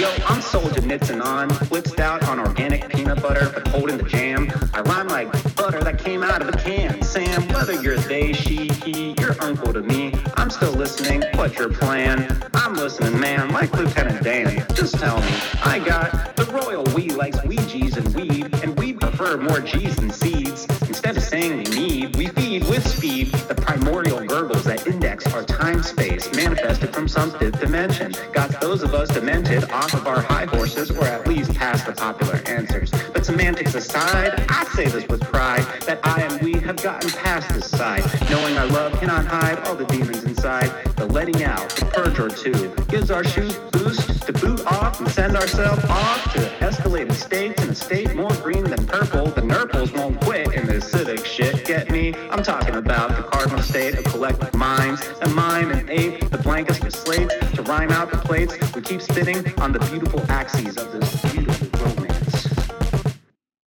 Yo, I'm soldier knitting on, blitzed out on organic peanut butter, but holding the jam. I rhyme like butter that came out of a can. Sam, whether you're they, she, he, your uncle to me, I'm still listening. What's your plan? I'm listening, man, like Lieutenant Dan. Just tell me, I got the royal we likes Ouija's and weed, and we prefer more G's than seeds. Instead of saying we need, we feed with speed the primordial gurgles that index our time space, manifested fifth dimension. Got those of us demented off of our high horses, or at least past the popular answers. But semantics aside, I say this with pride that I and we have gotten past this side, knowing our love cannot hide all the demons inside. The letting out, the purge or two, gives our shoes boost to boot off and send ourselves off to escalated states in a state more green than purple. The nurples won't quit in this civic shit. Get me? I'm talking about the cardinal state of collective minds, a mime and ape, the blankest of slates to rhyme out the plates. We keep spinning on the beautiful axes of this